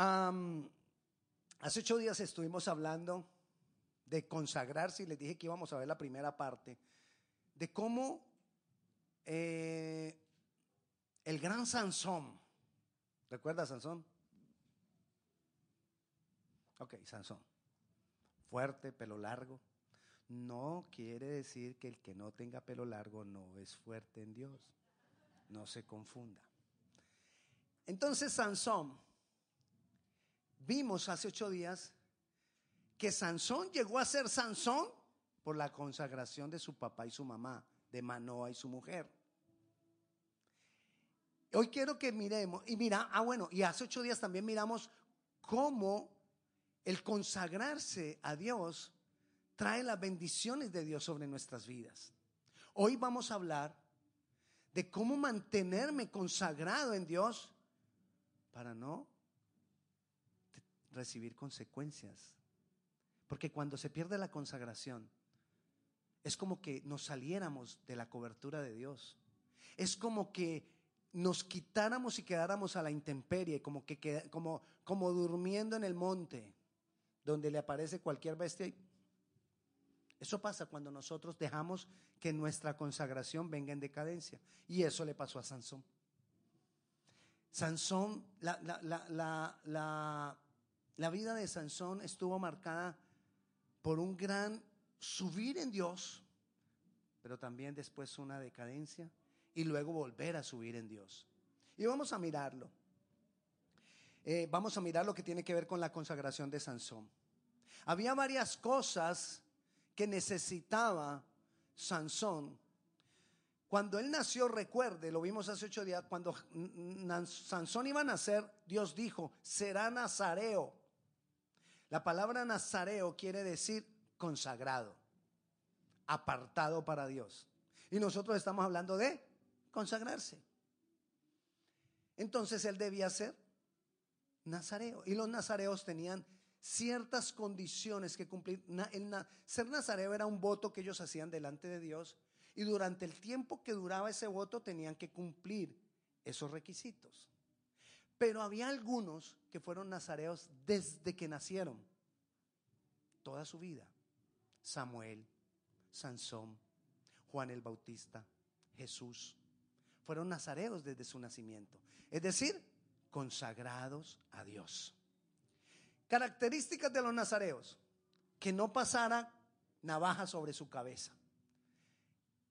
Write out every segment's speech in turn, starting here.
hace ocho días estuvimos hablando de consagrarse y les dije que íbamos a ver la primera parte, de cómo eh, el gran Sansón, ¿recuerda Sansón? Ok, Sansón, fuerte, pelo largo. No quiere decir que el que no tenga pelo largo no es fuerte en Dios. No se confunda. Entonces Sansón, vimos hace ocho días que Sansón llegó a ser Sansón por la consagración de su papá y su mamá, de Manoa y su mujer. Hoy quiero que miremos, y mira, ah bueno, y hace ocho días también miramos cómo el consagrarse a Dios trae las bendiciones de Dios sobre nuestras vidas. Hoy vamos a hablar de cómo mantenerme consagrado en Dios para no recibir consecuencias porque cuando se pierde la consagración, es como que nos saliéramos de la cobertura de Dios. Es como que nos quitáramos y quedáramos a la intemperie, como, que, como, como durmiendo en el monte, donde le aparece cualquier bestia. Eso pasa cuando nosotros dejamos que nuestra consagración venga en decadencia. Y eso le pasó a Sansón. Sansón, la, la vida de Sansón estuvo marcada por un gran subir en Dios, pero también después una decadencia y luego volver a subir en Dios. Y vamos a mirarlo. Eh, vamos a mirar lo que tiene que ver con la consagración de Sansón. Había varias cosas que necesitaba Sansón. Cuando él nació, recuerde, lo vimos hace ocho días, cuando Sansón iba a nacer, Dios dijo, será nazareo. La palabra nazareo quiere decir consagrado, apartado para Dios. Y nosotros estamos hablando de consagrarse. Entonces él debía ser nazareo. Y los nazareos tenían ciertas condiciones que cumplir. ser nazareo era un voto que ellos hacían delante de Dios. Y durante el tiempo que duraba ese voto tenían que cumplir esos requisitos. Pero había algunos que fueron nazareos desde que nacieron, toda su vida. Samuel, Sansón, Juan el Bautista, Jesús. Fueron nazareos desde su nacimiento. Es decir, consagrados a Dios. Características de los nazareos. Que no pasara navaja sobre su cabeza.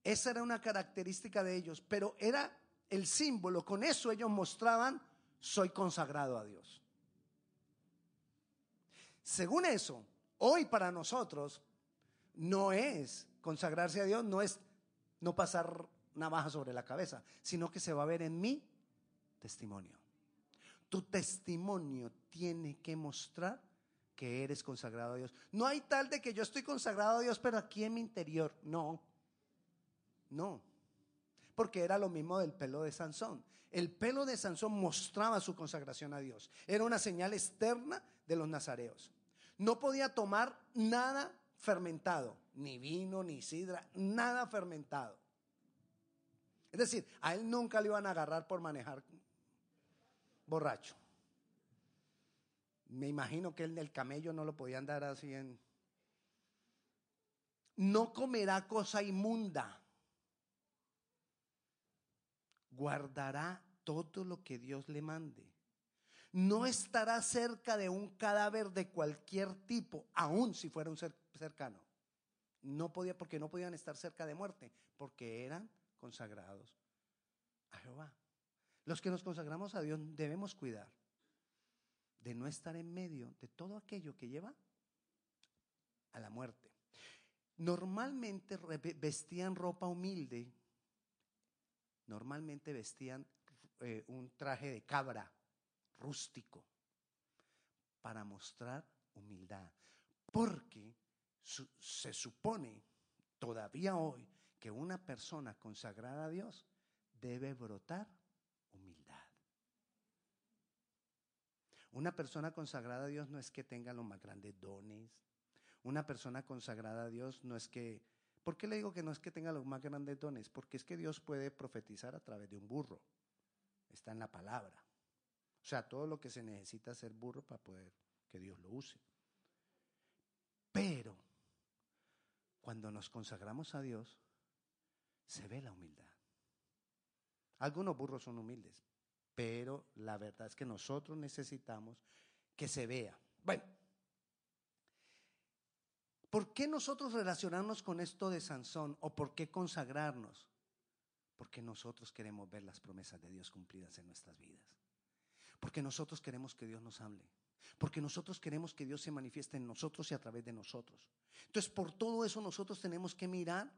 Esa era una característica de ellos, pero era el símbolo. Con eso ellos mostraban soy consagrado a Dios. Según eso, hoy para nosotros no es consagrarse a Dios, no es no pasar navaja sobre la cabeza, sino que se va a ver en mi testimonio. Tu testimonio tiene que mostrar que eres consagrado a Dios. No hay tal de que yo estoy consagrado a Dios, pero aquí en mi interior. No, no. Porque era lo mismo del pelo de Sansón. El pelo de Sansón mostraba su consagración a Dios. Era una señal externa de los nazareos. No podía tomar nada fermentado, ni vino, ni sidra, nada fermentado. Es decir, a él nunca le iban a agarrar por manejar borracho. Me imagino que el del camello no lo podían dar así en... No comerá cosa inmunda guardará todo lo que Dios le mande. No estará cerca de un cadáver de cualquier tipo, aun si fuera un cercano. No podía, porque no podían estar cerca de muerte, porque eran consagrados a Jehová. Los que nos consagramos a Dios debemos cuidar de no estar en medio de todo aquello que lleva a la muerte. Normalmente vestían ropa humilde normalmente vestían eh, un traje de cabra rústico para mostrar humildad. Porque se supone todavía hoy que una persona consagrada a Dios debe brotar humildad. Una persona consagrada a Dios no es que tenga los más grandes dones. Una persona consagrada a Dios no es que ¿Por qué le digo que no es que tenga los más grandes dones? Porque es que Dios puede profetizar a través de un burro. Está en la palabra. O sea, todo lo que se necesita ser burro para poder que Dios lo use. Pero cuando nos consagramos a Dios, se ve la humildad. Algunos burros son humildes, pero la verdad es que nosotros necesitamos que se vea. Bueno, ¿por qué nosotros relacionarnos con esto de Sansón o por qué consagrarnos? Porque nosotros queremos ver las promesas de Dios cumplidas en nuestras vidas. Porque nosotros queremos que Dios nos hable. Porque nosotros queremos que Dios se manifieste en nosotros y a través de nosotros. Entonces, por todo eso nosotros tenemos que mirar.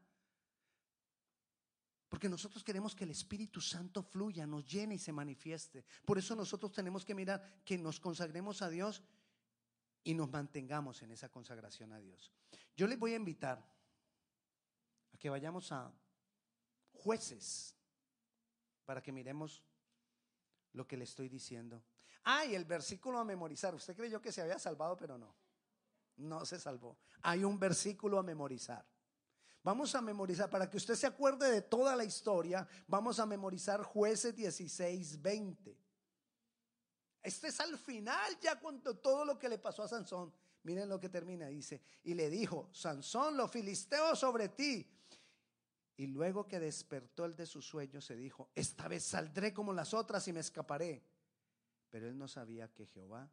Porque nosotros queremos que el Espíritu Santo fluya, nos llene y se manifieste. Por eso nosotros tenemos que mirar que nos consagremos a Dios y nos mantengamos en esa consagración a Dios. Yo les voy a invitar a que vayamos a jueces para que miremos lo que le estoy diciendo. Hay el versículo a memorizar. Usted creyó que se había salvado, pero no. No se salvó. Hay un versículo a memorizar. Vamos a memorizar, para que usted se acuerde de toda la historia, vamos a memorizar jueces 16, 20. Este es al final, ya cuando todo lo que le pasó a Sansón. Miren lo que termina, dice, y le dijo, Sansón, los filisteos sobre ti. Y luego que despertó el de su sueño, se dijo, esta vez saldré como las otras y me escaparé. Pero él no sabía que Jehová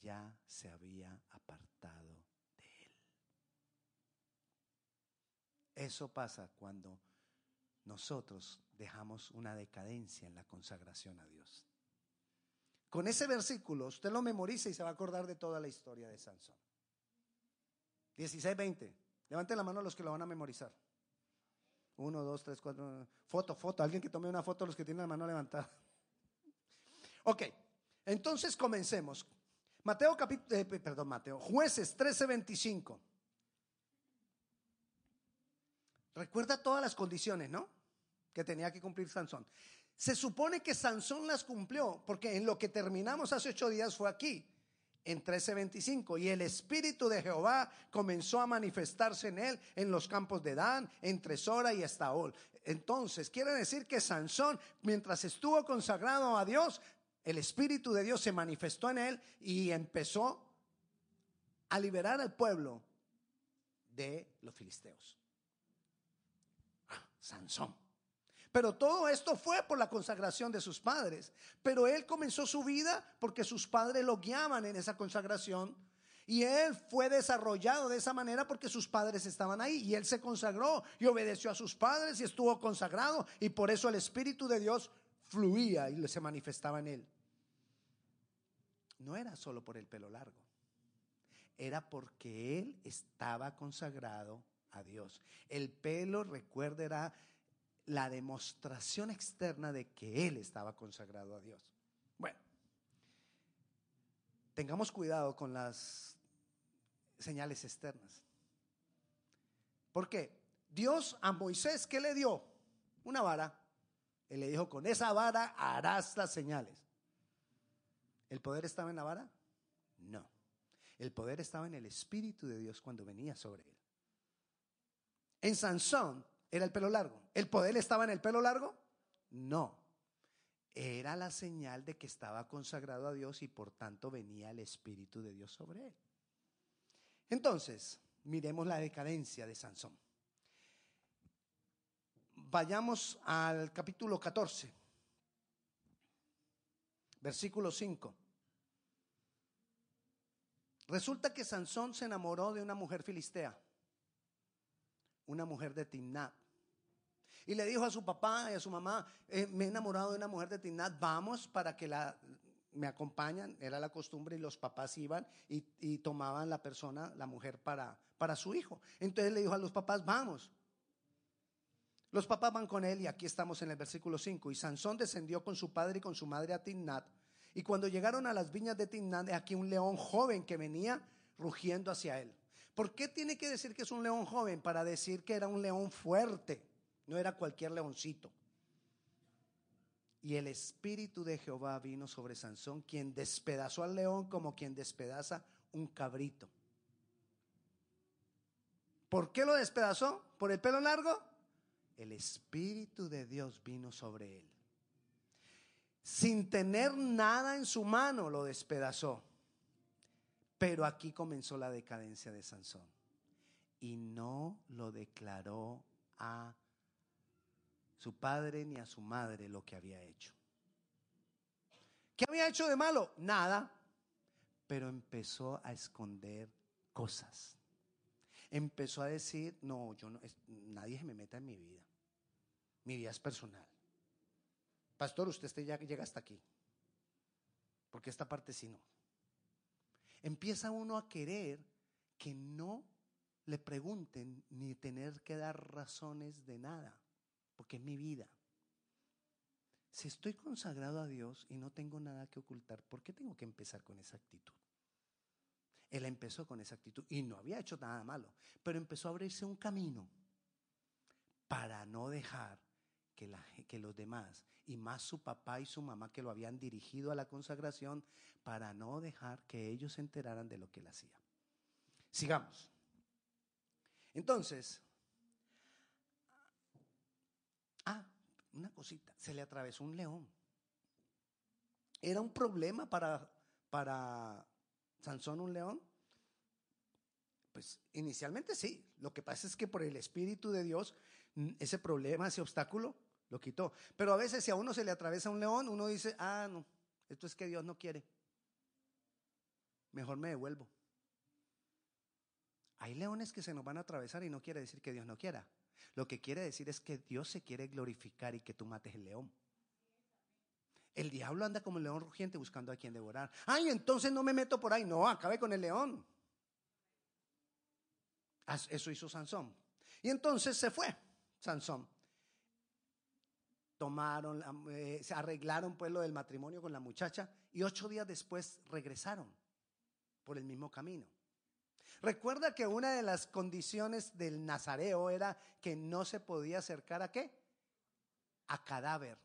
ya se había apartado de él. Eso pasa cuando nosotros dejamos una decadencia en la consagración a Dios. Con ese versículo usted lo memoriza y se va a acordar de toda la historia de Sansón. 16, 20. Levanten la mano los que lo van a memorizar. Uno, dos, tres, cuatro. Foto, foto. Alguien que tome una foto los que tienen la mano levantada. Ok, entonces comencemos. Mateo capítulo, eh, perdón, Mateo, jueces 13:25. Recuerda todas las condiciones, ¿no? Que tenía que cumplir Sansón. Se supone que Sansón las cumplió, porque en lo que terminamos hace ocho días fue aquí, en 13:25. Y el Espíritu de Jehová comenzó a manifestarse en él en los campos de Dan, entre Sora y Estaol. Entonces, quiere decir que Sansón, mientras estuvo consagrado a Dios, el Espíritu de Dios se manifestó en él y empezó a liberar al pueblo de los filisteos. Ah, Sansón. Pero todo esto fue por la consagración de sus padres. Pero él comenzó su vida porque sus padres lo guiaban en esa consagración. Y él fue desarrollado de esa manera porque sus padres estaban ahí. Y él se consagró y obedeció a sus padres y estuvo consagrado. Y por eso el Espíritu de Dios fluía y se manifestaba en él. No era solo por el pelo largo. Era porque él estaba consagrado a Dios. El pelo, recuerda, era la demostración externa de que él estaba consagrado a Dios. Bueno, tengamos cuidado con las señales externas. ¿Por qué? Dios a Moisés, ¿qué le dio? Una vara. Él le dijo, con esa vara harás las señales. ¿El poder estaba en la vara? No. El poder estaba en el Espíritu de Dios cuando venía sobre él. En Sansón era el pelo largo. ¿El poder estaba en el pelo largo? No. Era la señal de que estaba consagrado a Dios y por tanto venía el Espíritu de Dios sobre él. Entonces, miremos la decadencia de Sansón. Vayamos al capítulo 14, versículo 5. Resulta que Sansón se enamoró de una mujer filistea una mujer de Timnat. Y le dijo a su papá y a su mamá, eh, me he enamorado de una mujer de Timnat, vamos para que la, me acompañan, era la costumbre y los papás iban y, tomaban la persona, la mujer para, para su hijo. Entonces le dijo a los papás, vamos. Los papás van con él y aquí estamos en el versículo 5. Y Sansón descendió con su padre y con su madre a Timnat. Y cuando llegaron a las viñas de Timnat, aquí un león joven que venía rugiendo hacia él. ¿Por qué tiene que decir que es un león joven? Para decir que era un león fuerte, no era cualquier leoncito. Y el espíritu de Jehová vino sobre Sansón, quien despedazó al león como quien despedaza un cabrito. ¿Por qué lo despedazó? ¿Por el pelo largo? El espíritu de Dios vino sobre él. sin tener nada en su mano, lo despedazó. Pero aquí comenzó la decadencia de Sansón. Y no lo declaró a su padre ni a su madre lo que había hecho. ¿Qué había hecho de malo? Nada. Pero empezó a esconder cosas. Empezó a decir, no, yo no, nadie se me meta en mi vida. Mi vida es personal. Pastor, usted ya llega hasta aquí. Porque esta parte sí no. Empieza uno a querer que no le pregunten ni tener que dar razones de nada, porque es mi vida. Si estoy consagrado a Dios y no tengo nada que ocultar, ¿por qué tengo que empezar con esa actitud? Él empezó con esa actitud y no había hecho nada malo, pero empezó a abrirse un camino para no dejar que, que, los demás, y más su papá y su mamá que lo habían dirigido a la consagración, para no dejar que ellos se enteraran de lo que él hacía. Sigamos. Entonces, ah, una cosita, se le atravesó un león. ¿Era un problema para, para Sansón un león? Pues inicialmente sí. Lo que pasa es que por el Espíritu de Dios, ese problema, ese obstáculo, lo quitó. Pero a veces si a uno se le atraviesa un león, uno dice, ah, no, esto es que Dios no quiere. Mejor me devuelvo. Hay leones que se nos van a atravesar y no quiere decir que Dios no quiera. Lo que quiere decir es que Dios se quiere glorificar y que tú mates el león. El diablo anda como el león rugiente buscando a quien devorar. Ay, entonces no me meto por ahí. No, acabe con el león. Eso hizo Sansón. Y entonces se fue Sansón tomaron, eh, se arreglaron pues lo del matrimonio con la muchacha y ocho días después regresaron por el mismo camino. Recuerda que una de las condiciones del nazareo era que no se podía acercar a qué? A cadáver.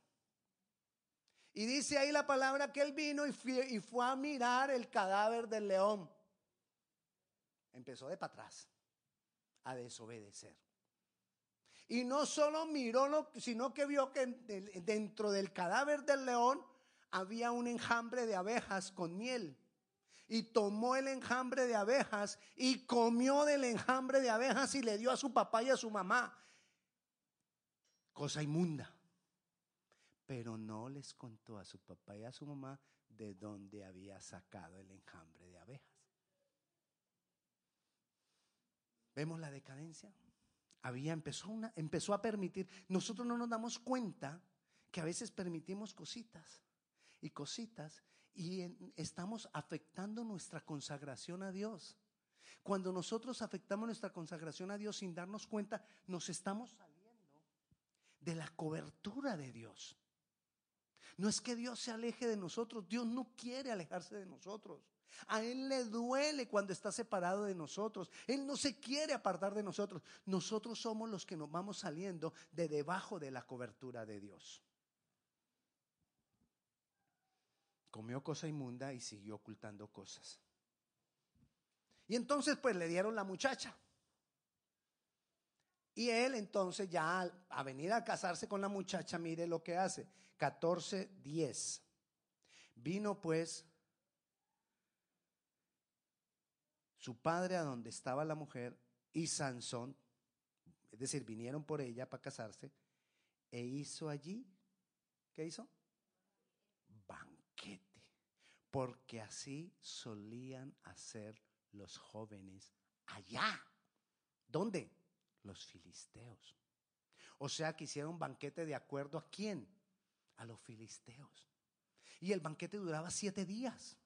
Y dice ahí la palabra que él vino y fue, y fue a mirar el cadáver del león. Empezó de para atrás a desobedecer. Y no solo miró, sino que vio que dentro del cadáver del león había un enjambre de abejas con miel. Y tomó el enjambre de abejas y comió del enjambre de abejas y le dio a su papá y a su mamá. Cosa inmunda. Pero no les contó a su papá y a su mamá de dónde había sacado el enjambre de abejas. ¿Vemos la decadencia? Había empezó, una, empezó a permitir. Nosotros no nos damos cuenta que a veces permitimos cositas y cositas y estamos afectando nuestra consagración a Dios. Cuando nosotros afectamos nuestra consagración a Dios sin darnos cuenta, nos estamos saliendo de la cobertura de Dios. No es que Dios se aleje de nosotros, Dios no quiere alejarse de nosotros. A Él le duele cuando está separado de nosotros. Él no se quiere apartar de nosotros. Nosotros somos los que nos vamos saliendo de debajo de la cobertura de Dios. Comió cosa inmunda y siguió ocultando cosas. Y entonces pues le dieron la muchacha. Y él entonces ya a venir a casarse con la muchacha, mire lo que hace. 14, 10. Vino pues su padre a donde estaba la mujer y Sansón, es decir, vinieron por ella para casarse, e hizo allí, ¿qué hizo? Banquete, porque así solían hacer los jóvenes allá. ¿Dónde? Los filisteos. O sea que hicieron banquete de acuerdo a quién? A los filisteos. Y el banquete duraba siete días.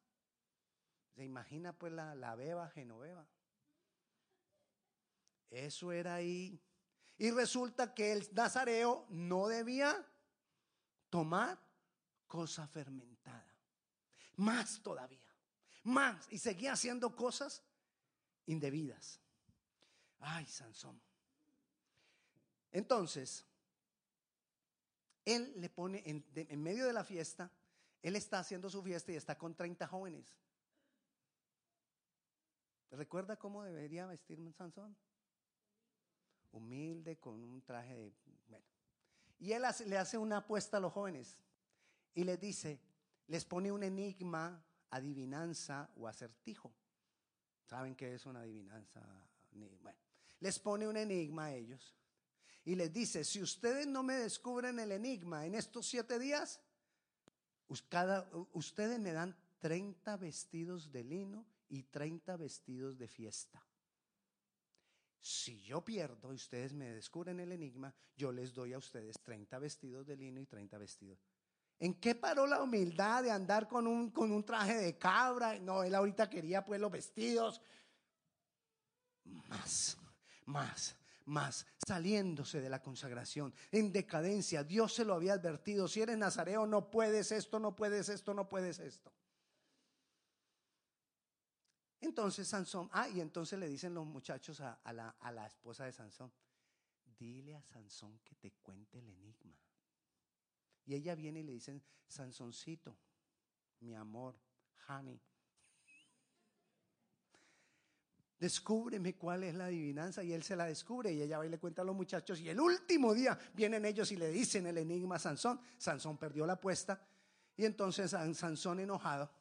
¿Se imagina pues la, la beba genoveva? Eso era ahí. Y resulta que el nazareo no debía tomar cosa fermentada. Más todavía. Más. Y seguía haciendo cosas indebidas. Ay, Sansón. Entonces, él le pone en, en, medio de la fiesta, él está haciendo su fiesta y está con 30 jóvenes. ¿Recuerda cómo debería vestir un Sansón? Humilde, con un traje de... Bueno. Y él le hace una apuesta a los jóvenes. y les dice, les pone un enigma, adivinanza o acertijo. ¿Saben qué es una adivinanza? Bueno, les pone un enigma a ellos y les dice, si ustedes no me descubren el enigma en estos siete días, ustedes me dan 30 vestidos de lino y 30 vestidos de fiesta. Si yo pierdo y ustedes me descubren el enigma, yo les doy a ustedes 30 vestidos de lino y 30 vestidos. ¿En qué paró la humildad de andar con un, con un traje de cabra? No, él ahorita quería pues los vestidos. Más, más, más, saliéndose de la consagración, en decadencia. Dios se lo había advertido. Si eres nazareo, no puedes esto, no puedes esto, no puedes esto. Entonces Sansón, ah, y entonces le dicen los muchachos a, la, esposa de Sansón, dile a Sansón que te cuente el enigma. Y ella viene y le dicen, Sansoncito, mi amor, honey, descúbreme cuál es la adivinanza. Y él se la descubre y ella va y le cuenta a los muchachos. Y el último día vienen ellos y le dicen el enigma a Sansón. Sansón perdió la apuesta. Y entonces Sansón enojado,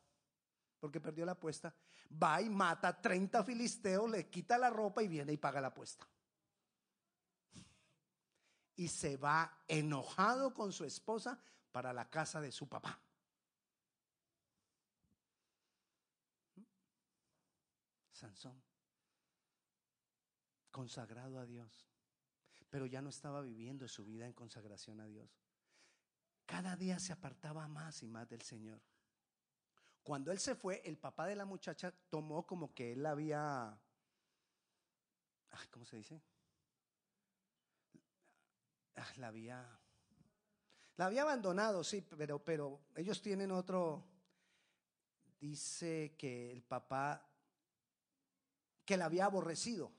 porque perdió la apuesta, va y mata a 30 filisteos, le quita la ropa y viene y paga la apuesta. Y se va enojado con su esposa para la casa de su papá. Sansón, consagrado a Dios, pero ya no estaba viviendo su vida en consagración a Dios. Cada día se apartaba más y más del Señor. Cuando él se fue, el papá de la muchacha tomó como que él había, ¿cómo se dice? La había, la había abandonado, sí, pero, pero ellos tienen otro, dice que el papá, que la había aborrecido.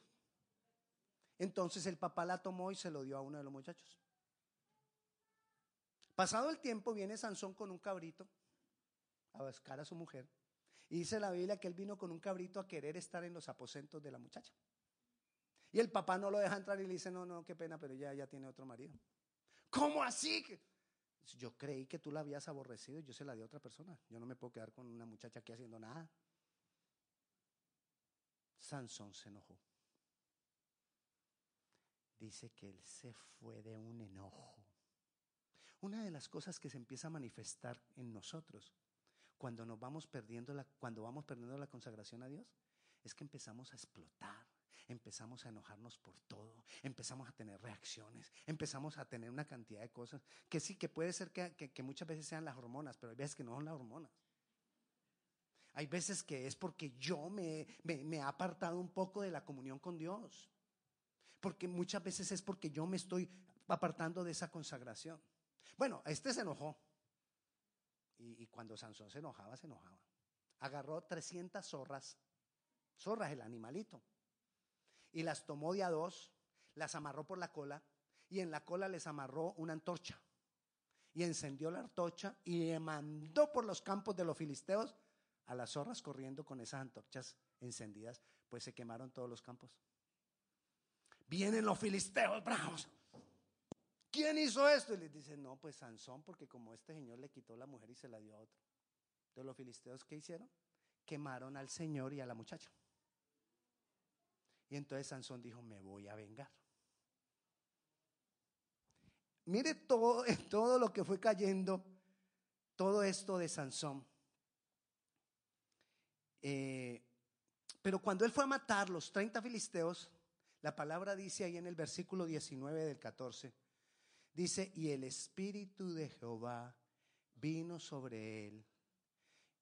Entonces el papá la tomó y se lo dio a uno de los muchachos. Pasado el tiempo viene Sansón con un cabrito a buscar a su mujer. Y dice la Biblia que él vino con un cabrito a querer estar en los aposentos de la muchacha. Y el papá no lo deja entrar y le dice, no, no, qué pena, pero ya, ya tiene otro marido. ¿Cómo así? Yo creí que tú la habías aborrecido y yo se la di a otra persona. Yo no me puedo quedar con una muchacha aquí haciendo nada. Sansón se enojó. Dice que él se fue de un enojo. Una de las cosas que se empieza a manifestar en nosotros cuando nos vamos perdiendo la, cuando vamos perdiendo la consagración a Dios, es que empezamos a explotar, empezamos a enojarnos por todo, empezamos a tener reacciones, empezamos a tener una cantidad de cosas que sí, que puede ser que, muchas veces sean las hormonas, pero hay veces que no son las hormonas. Hay veces que es porque yo me, me, me he apartado un poco de la comunión con Dios. Porque muchas veces es porque yo me estoy apartando de esa consagración. Bueno, este se enojó. Y, cuando Sansón se enojaba, se enojaba. Agarró 300 zorras, zorras el animalito, y las tomó de a dos, las amarró por la cola, y en la cola les amarró una antorcha. Y encendió la antorcha y le mandó por los campos de los filisteos a las zorras corriendo con esas antorchas encendidas, pues se quemaron todos los campos. Vienen los filisteos bravos. ¿Quién hizo esto? Y le dice, no, pues Sansón, porque como este señor le quitó la mujer y se la dio a otro. Entonces los filisteos, ¿qué hicieron? Quemaron al señor y a la muchacha. Y entonces Sansón dijo, me voy a vengar. Mire todo, todo lo que fue cayendo, todo esto de Sansón. Eh, pero cuando él fue a matar los 30 filisteos, la palabra dice ahí en el versículo 19 del 14, Dice, y el Espíritu de Jehová vino sobre él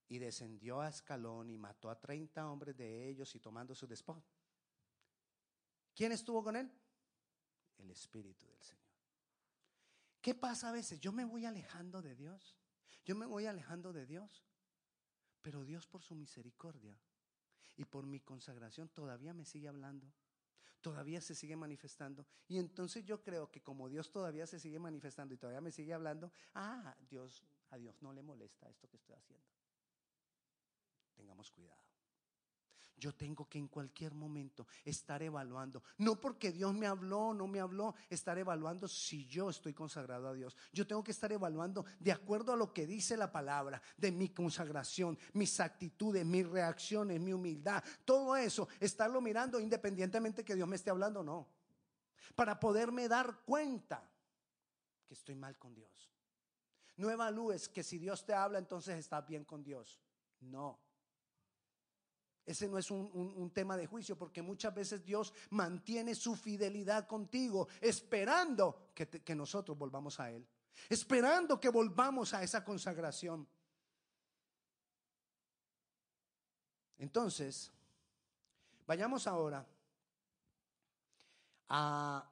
y descendió a Escalón y mató a 30 hombres de ellos y tomando su despojos. ¿Quién estuvo con él? El Espíritu del Señor. ¿Qué pasa a veces? Yo me voy alejando de Dios. Yo me voy alejando de Dios. Pero Dios por su misericordia y por mi consagración todavía me sigue hablando todavía se sigue manifestando. Y entonces yo creo que como Dios todavía se sigue manifestando y todavía me sigue hablando, ah, Dios, a Dios no le molesta esto que estoy haciendo. Tengamos cuidado. Yo tengo que en cualquier momento estar evaluando. No porque Dios me habló o no me habló, estar evaluando si yo estoy consagrado a Dios. Yo tengo que estar evaluando de acuerdo a lo que dice la palabra, de mi consagración, mis actitudes, mis reacciones, mi humildad. Todo eso, estarlo mirando independientemente que Dios me esté hablando o no. Para poderme dar cuenta que estoy mal con Dios. No evalúes que si Dios te habla, entonces estás bien con Dios. No. Ese no es un, tema de juicio, porque muchas veces Dios mantiene su fidelidad contigo, esperando que, que nosotros volvamos a Él, esperando que volvamos a esa consagración. Entonces, vayamos ahora a...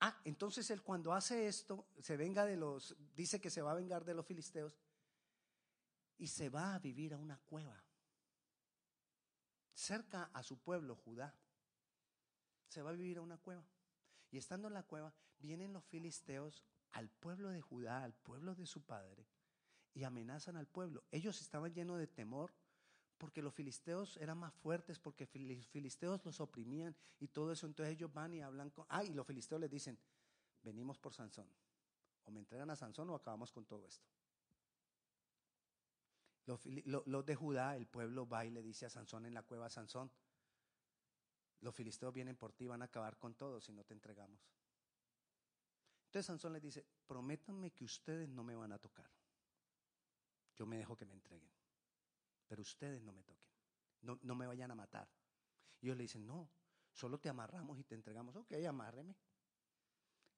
Ah, entonces él cuando hace esto, se venga de los, dice que se va a vengar de los filisteos, y se va a vivir a una cueva cerca a su pueblo, Judá. Se va a vivir a una cueva. Y estando en la cueva, vienen los filisteos al pueblo de Judá, al pueblo de su padre, y amenazan al pueblo. Ellos estaban llenos de temor porque los filisteos eran más fuertes, porque los filisteos los oprimían y todo eso. Entonces ellos van y hablan con... Ah, y los filisteos les dicen, venimos por Sansón. O me entregan a Sansón o acabamos con todo esto. Los, de Judá, el pueblo va y le dice a Sansón en la cueva, Sansón, los filisteos vienen por ti, van a acabar con todo si no te entregamos. Entonces Sansón le dice, prométanme que ustedes no me van a tocar. Yo me dejo que me entreguen, pero ustedes no me toquen, no, no me vayan a matar. Y ellos le dicen, no, solo te amarramos y te entregamos. Ok, amárreme.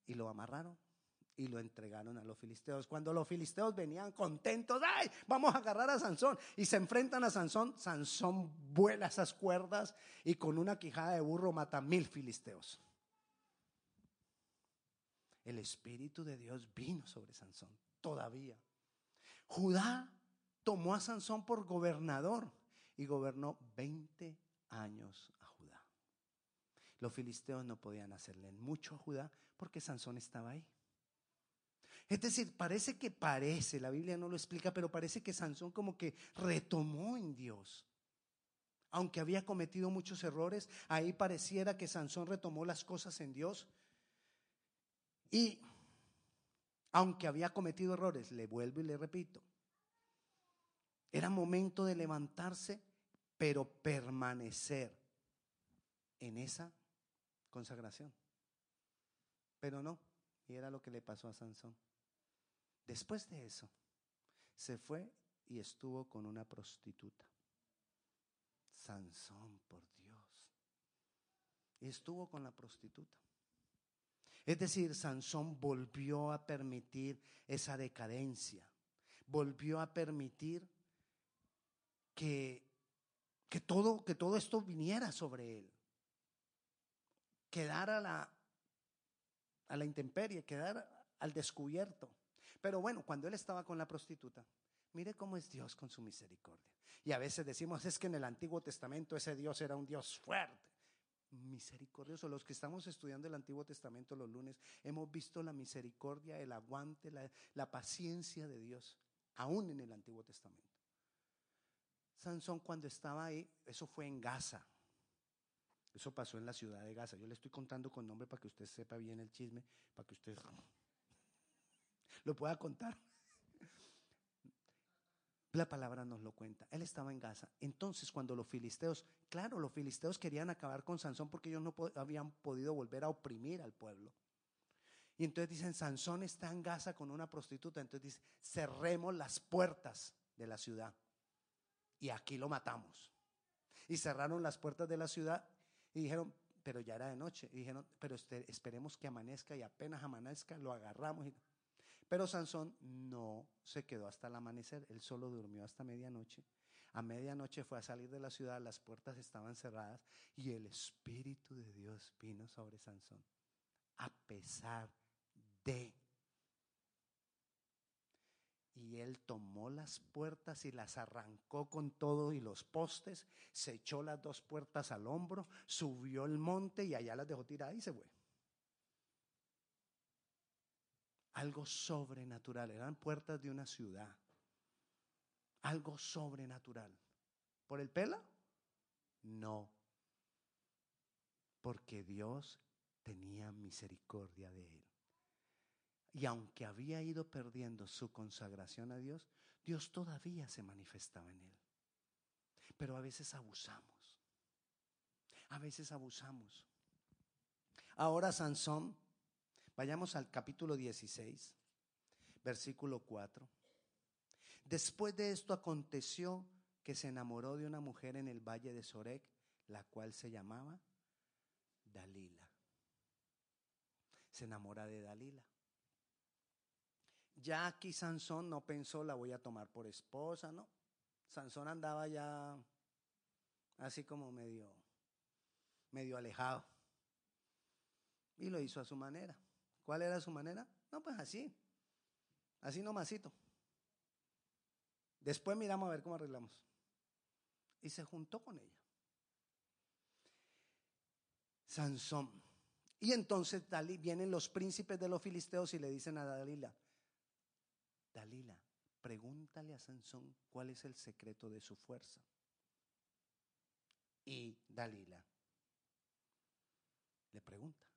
Y lo amarraron y lo entregaron a los filisteos. Cuando los filisteos venían contentos, ¡ay! Vamos a agarrar a Sansón. Y se enfrentan a Sansón. Sansón vuela esas cuerdas y con una quijada de burro mata mil filisteos. El Espíritu de Dios vino sobre Sansón todavía. Judá tomó a Sansón por gobernador y gobernó 20 años a Judá. Los filisteos no podían hacerle mucho a Judá porque Sansón estaba ahí. Es decir, parece que parece, la Biblia no lo explica, pero parece que Sansón como que retomó en Dios. Aunque había cometido muchos errores, ahí pareciera que Sansón retomó las cosas en Dios. Y aunque había cometido errores, le vuelvo y le repito, era momento de levantarse, pero permanecer en esa consagración. Pero no, y era lo que le pasó a Sansón. Después de eso, se fue y estuvo con una prostituta. Sansón, por Dios. Y estuvo con la prostituta. Es decir, Sansón volvió a permitir esa decadencia. Volvió a permitir que, que, todo, que todo esto viniera sobre él. Quedar a la, a la intemperie, quedar al descubierto. Pero bueno, cuando él estaba con la prostituta, mire cómo es Dios con su misericordia. Y a veces decimos, es que en el Antiguo Testamento ese Dios era un Dios fuerte. Misericordioso. Los que estamos estudiando el Antiguo Testamento los lunes, hemos visto la misericordia, el aguante, la, paciencia de Dios, aún en el Antiguo Testamento. Sansón cuando estaba ahí, eso fue en Gaza. Eso pasó en la ciudad de Gaza. Yo le estoy contando con nombre para que usted sepa bien el chisme, para que usted lo pueda contar. La palabra nos lo cuenta. Él estaba en Gaza. Entonces, cuando los filisteos, claro, los filisteos querían acabar con Sansón porque ellos no habían podido volver a oprimir al pueblo. Y entonces dicen, Sansón está en Gaza con una prostituta. Entonces dice, cerremos las puertas de la ciudad. Y aquí lo matamos. Y cerraron las puertas de la ciudad y dijeron, pero ya era de noche. Y dijeron, pero esperemos que amanezca y apenas amanezca lo agarramos. Y pero Sansón no se quedó hasta el amanecer, él solo durmió hasta medianoche. A medianoche fue a salir de la ciudad, las puertas estaban cerradas y el Espíritu de Dios vino sobre Sansón. A pesar de... Y él tomó las puertas y las arrancó con todo y los postes, se echó las dos puertas al hombro, subió el monte y allá las dejó tiradas y se fue. Algo sobrenatural, eran puertas de una ciudad, algo sobrenatural. ¿Por el pelo? No. Porque Dios tenía misericordia de él. Y aunque había ido perdiendo su consagración a Dios, Dios todavía se manifestaba en él. Pero a veces abusamos. A veces abusamos. Ahora Sansón, vayamos al capítulo 16, versículo 4. Después de esto aconteció que se enamoró de una mujer en el valle de Sorek, la cual se llamaba Dalila. Se enamora de Dalila. Ya aquí Sansón no pensó, la voy a tomar por esposa, ¿no? Sansón andaba ya así como medio, medio alejado. Y lo hizo a su manera. ¿Cuál era su manera? No, pues así. Así nomasito. Después miramos a ver cómo arreglamos. Y se juntó con ella. Sansón. Y entonces vienen los príncipes de los filisteos y le dicen a Dalila, Dalila, pregúntale a Sansón cuál es el secreto de su fuerza. Y Dalila le pregunta.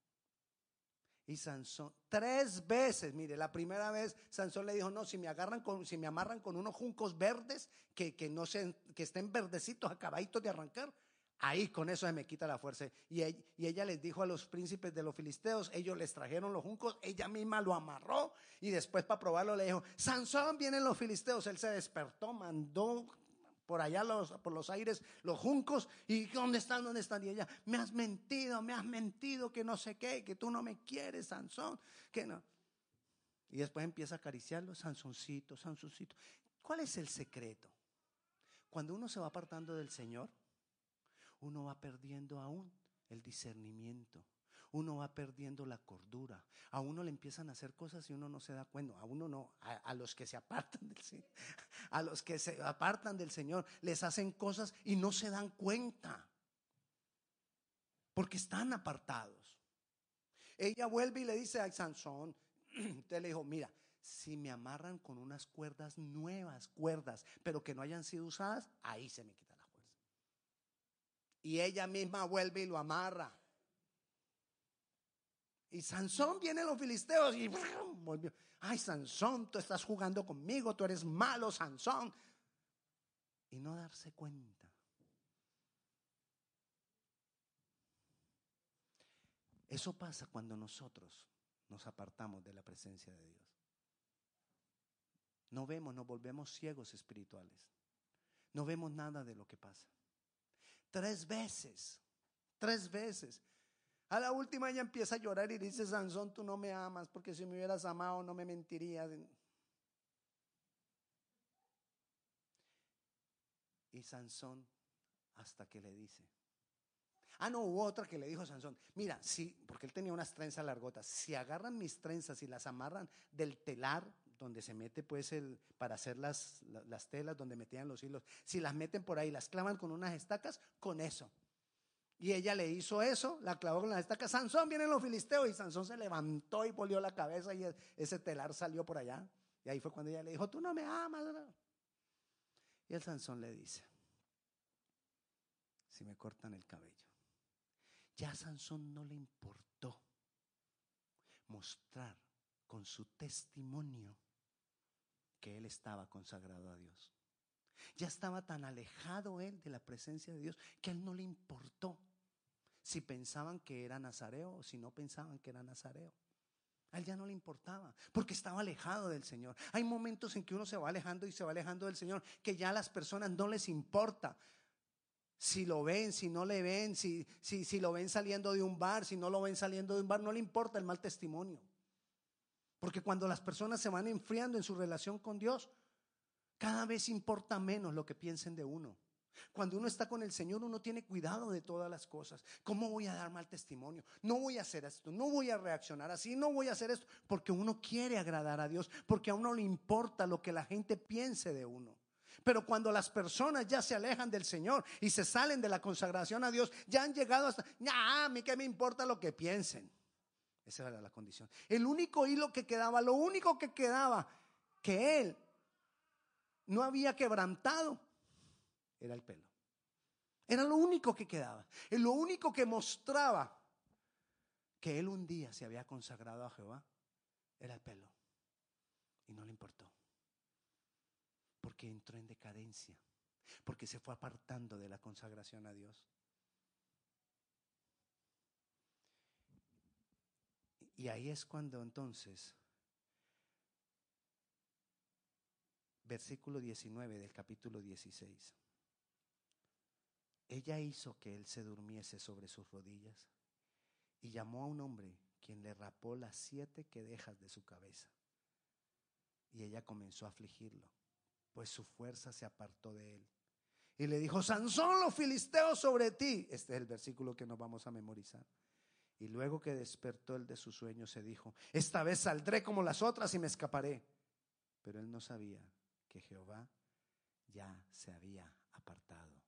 Y Sansón, tres veces, mire, la primera vez Sansón le dijo, no, si me agarran con, si me amarran con unos juncos verdes, que, que no se, que estén verdecitos, acabaditos de arrancar, Ahí con eso se me quita la fuerza. Y ella, les dijo a los príncipes de los filisteos, ellos les trajeron los juncos, ella misma lo amarró y después para probarlo le dijo, Sansón, vienen los filisteos. Él se despertó, mandó por allá los, por los aires los juncos y ¿dónde están? ¿Dónde están? Y ella, me has mentido, me has mentido, que no sé qué, que tú no me quieres, Sansón, que no. Y después empieza a acariciarlo, Sansoncito, Sansoncito. ¿Cuál es el secreto? Cuando uno se va apartando del Señor, uno va perdiendo aún el discernimiento. Uno va perdiendo la cordura. A uno le empiezan a hacer cosas y uno no se da cuenta. A uno no, a, los que se apartan del Señor. A los que se apartan del Señor les hacen cosas y no se dan cuenta. Porque están apartados. Ella vuelve y le dice a Sansón, usted le dijo, mira, si me amarran con unas cuerdas nuevas, cuerdas, pero que no hayan sido usadas, ahí se me quita. Y ella misma vuelve y lo amarra. Y Sansón viene los filisteos y volvió. Ay, Sansón, tú estás jugando conmigo, tú eres malo, Sansón. Y no darse cuenta. Eso pasa cuando nosotros nos apartamos de la presencia de Dios. No vemos, nos volvemos ciegos espirituales. No vemos nada de lo que pasa. Tres veces, tres veces. A la última ella empieza a llorar y dice, Sansón, tú no me amas, porque si me hubieras amado no me mentirías. Y Sansón hasta que le dice. Ah, no, hubo otra que le dijo a Sansón, mira, sí, porque él tenía unas trenzas largotas, si agarran mis trenzas y las amarran del telar donde se mete pues el, para hacer las, las telas, donde metían los hilos, si las meten por ahí, las clavan con unas estacas, con eso. Y ella le hizo eso, la clavó con las estacas. Sansón, vienen los filisteos. Y Sansón se levantó y polió la cabeza y ese telar salió por allá. Y ahí fue cuando ella le dijo, tú no me amas. Y el Sansón le dice, si me cortan el cabello. Ya a Sansón no le importó mostrar con su testimonio que él estaba consagrado a Dios. Ya estaba tan alejado él de la presencia de Dios que a él no le importó si pensaban que era nazareo o si no pensaban que era nazareo. A él ya no le importaba, porque estaba alejado del Señor. Hay momentos en que uno se va alejando y se va alejando del Señor, que ya a las personas no les importa si lo ven, si no le ven, si, si, si lo ven saliendo de un bar, si no lo ven saliendo de un bar, no le importa el mal testimonio. Porque cuando las personas se van enfriando en su relación con Dios, cada vez importa menos lo que piensen de uno. Cuando uno está con el Señor, uno tiene cuidado de todas las cosas. ¿Cómo voy a dar mal testimonio? No voy a hacer esto, no voy a reaccionar así, no voy a hacer esto, porque uno quiere agradar a Dios, porque a uno le importa lo que la gente piense de uno. Pero cuando las personas ya se alejan del Señor y se salen de la consagración a Dios, ya han llegado hasta, ya, a mí qué me importa lo que piensen. Esa era la condición. El único hilo que quedaba, lo único que quedaba que él no había quebrantado era el pelo. Era lo único que quedaba. Lo único que mostraba que él un día se había consagrado a Jehová. Era el pelo. Y no le importó. Porque entró en decadencia. Porque se fue apartando de la consagración a Dios. Y ahí es cuando entonces, versículo 19 del capítulo 16, ella hizo que él se durmiese sobre sus rodillas y llamó a un hombre quien le rapó las siete quedejas de su cabeza. Y ella comenzó a afligirlo, pues su fuerza se apartó de él. Y le dijo, Sansón, los filisteos sobre ti. Este es el versículo que nos vamos a memorizar. Y luego que despertó él de su sueño, se dijo, esta vez saldré como las otras y me escaparé. Pero él no sabía que Jehová ya se había apartado.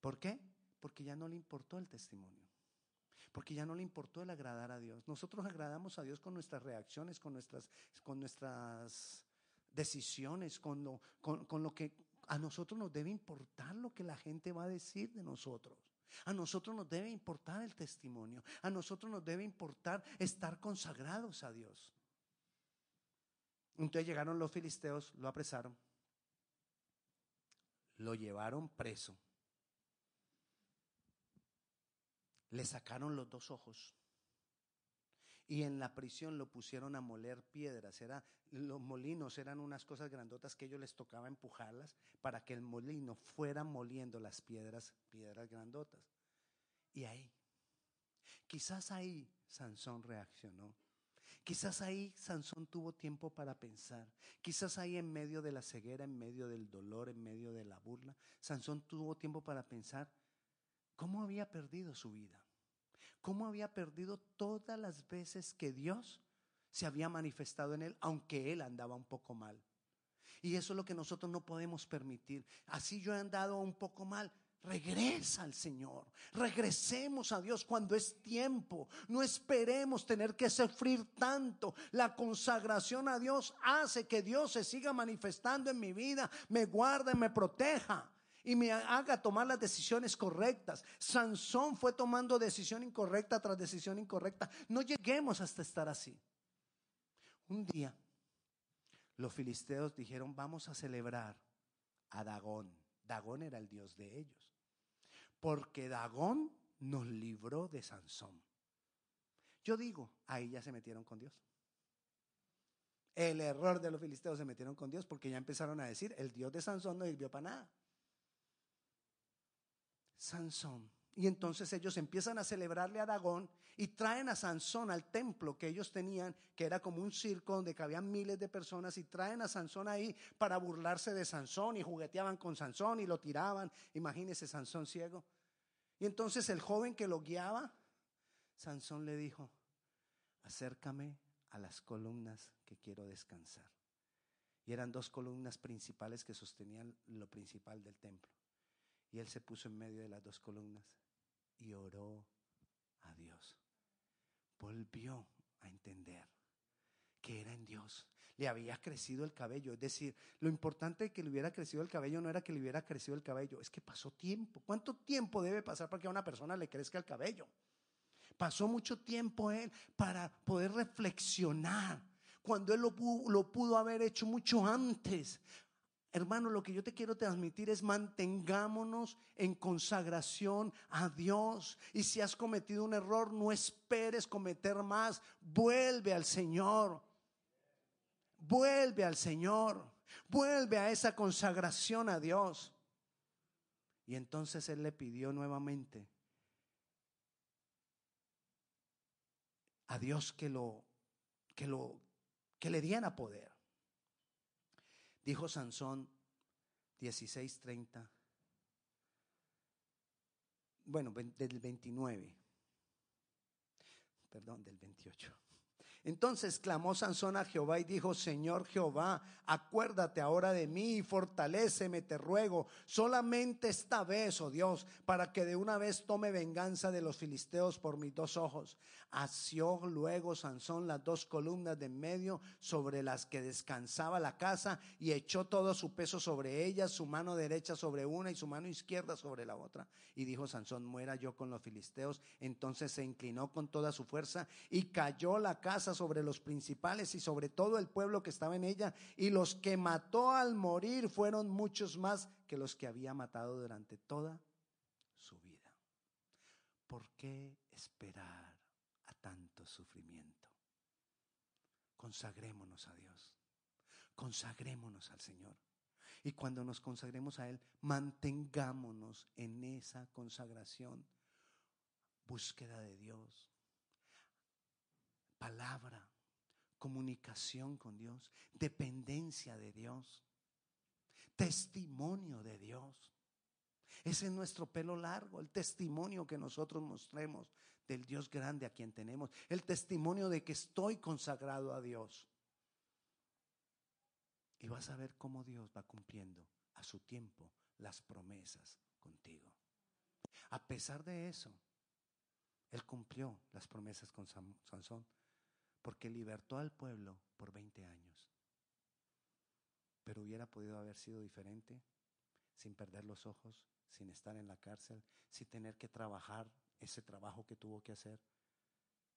¿Por qué? Porque ya no le importó el testimonio. Porque ya no le importó el agradar a Dios. Nosotros agradamos a Dios con nuestras reacciones, con nuestras, con nuestras decisiones, con lo, con lo que a nosotros nos debe importar lo que la gente va a decir de nosotros. A nosotros nos debe importar el testimonio. A nosotros nos debe importar estar consagrados a Dios. Entonces llegaron los filisteos, lo apresaron, lo llevaron preso Le sacaron los dos ojos. Y en la prisión lo pusieron a moler piedras. Era, los molinos eran unas cosas grandotas que ellos les tocaba empujarlas para que el molino fuera moliendo las piedras, piedras grandotas. Y ahí, quizás ahí Sansón reaccionó. Quizás ahí Sansón tuvo tiempo para pensar. Quizás ahí en medio de la ceguera, en medio del dolor, en medio de la burla, Sansón tuvo tiempo para pensar cómo había perdido su vida, cómo había perdido todas las veces que Dios se había manifestado en él, aunque él andaba un poco mal. Y eso es lo que nosotros no podemos permitir. Así yo he andado un poco mal. Regresa al Señor. Regresemos a Dios cuando es tiempo. No esperemos tener que sufrir tanto. La consagración a Dios hace que Dios se siga manifestando en mi vida, me guarde, me proteja y me haga tomar las decisiones correctas. Sansón fue tomando decisión incorrecta tras decisión incorrecta. No lleguemos hasta estar así. Un día los filisteos dijeron, vamos a celebrar a Dagón. Dagón era el dios de ellos. Porque Dagón nos libró de Sansón. Yo digo, ahí ya se metieron con Dios. El error de los filisteos se metieron con Dios porque ya empezaron a decir, el Dios de Sansón no sirvió para nada. Sansón. Y entonces ellos empiezan a celebrarle a Dagón y traen a Sansón al templo que ellos tenían, que era como un circo donde cabían miles de personas, y traen a Sansón ahí para burlarse de Sansón y jugueteaban con Sansón y lo tiraban. Imagínese Sansón ciego. Y entonces el joven que lo guiaba, Sansón le dijo, acércame a las columnas que quiero descansar. Y eran dos columnas principales que sostenían lo principal del templo. Y él se puso en medio de las dos columnas y oró a Dios. Volvió a entender que era en Dios. Le había crecido el cabello. Es decir, lo importante de que le hubiera crecido el cabello no era que le hubiera crecido el cabello, es que pasó tiempo. ¿Cuánto tiempo debe pasar para que a una persona le crezca el cabello? Pasó mucho tiempo él para poder reflexionar cuando él lo pudo, lo pudo haber hecho mucho antes. Hermano, lo que yo te quiero transmitir es mantengámonos en consagración a Dios. Y si has cometido un error, no esperes cometer más. Vuelve al Señor. Vuelve al Señor. Vuelve a esa consagración a Dios. Y entonces Él le pidió nuevamente a Dios que lo, que lo, que le diera poder. Dijo Sansón 16:30. Bueno, del 29. Perdón, del 28. Entonces clamó Sansón a Jehová y dijo, Señor Jehová, acuérdate ahora de mí y fortaléceme, te ruego, solamente esta vez, oh Dios, para que de una vez tome venganza de los filisteos por mis dos ojos. Asió luego Sansón las dos columnas de en medio sobre las que descansaba la casa y echó todo su peso sobre ellas, su mano derecha sobre una y su mano izquierda sobre la otra. Y dijo Sansón, muera yo con los filisteos. Entonces se inclinó con toda su fuerza y cayó la casa sobre los principales y sobre todo el pueblo que estaba en ella. Y los que mató al morir fueron muchos más que los que había matado durante toda su vida. ¿Por qué esperar? tanto sufrimiento. Consagrémonos a Dios. Consagrémonos al Señor. Y cuando nos consagremos a Él, mantengámonos en esa consagración. Búsqueda de Dios. Palabra. Comunicación con Dios. Dependencia de Dios. Testimonio de Dios. Ese es nuestro pelo largo, el testimonio que nosotros mostremos del Dios grande a quien tenemos, el testimonio de que estoy consagrado a Dios. Y vas a ver cómo Dios va cumpliendo a su tiempo las promesas contigo. A pesar de eso, Él cumplió las promesas con Sansón, porque libertó al pueblo por 20 años. Pero hubiera podido haber sido diferente sin perder los ojos, sin estar en la cárcel, sin tener que trabajar ese trabajo que tuvo que hacer,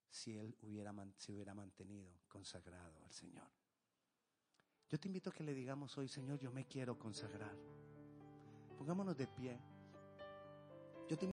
si él hubiera, se hubiera mantenido consagrado al Señor. Yo te invito a que le digamos hoy, Señor, yo me quiero consagrar. Pongámonos de pie.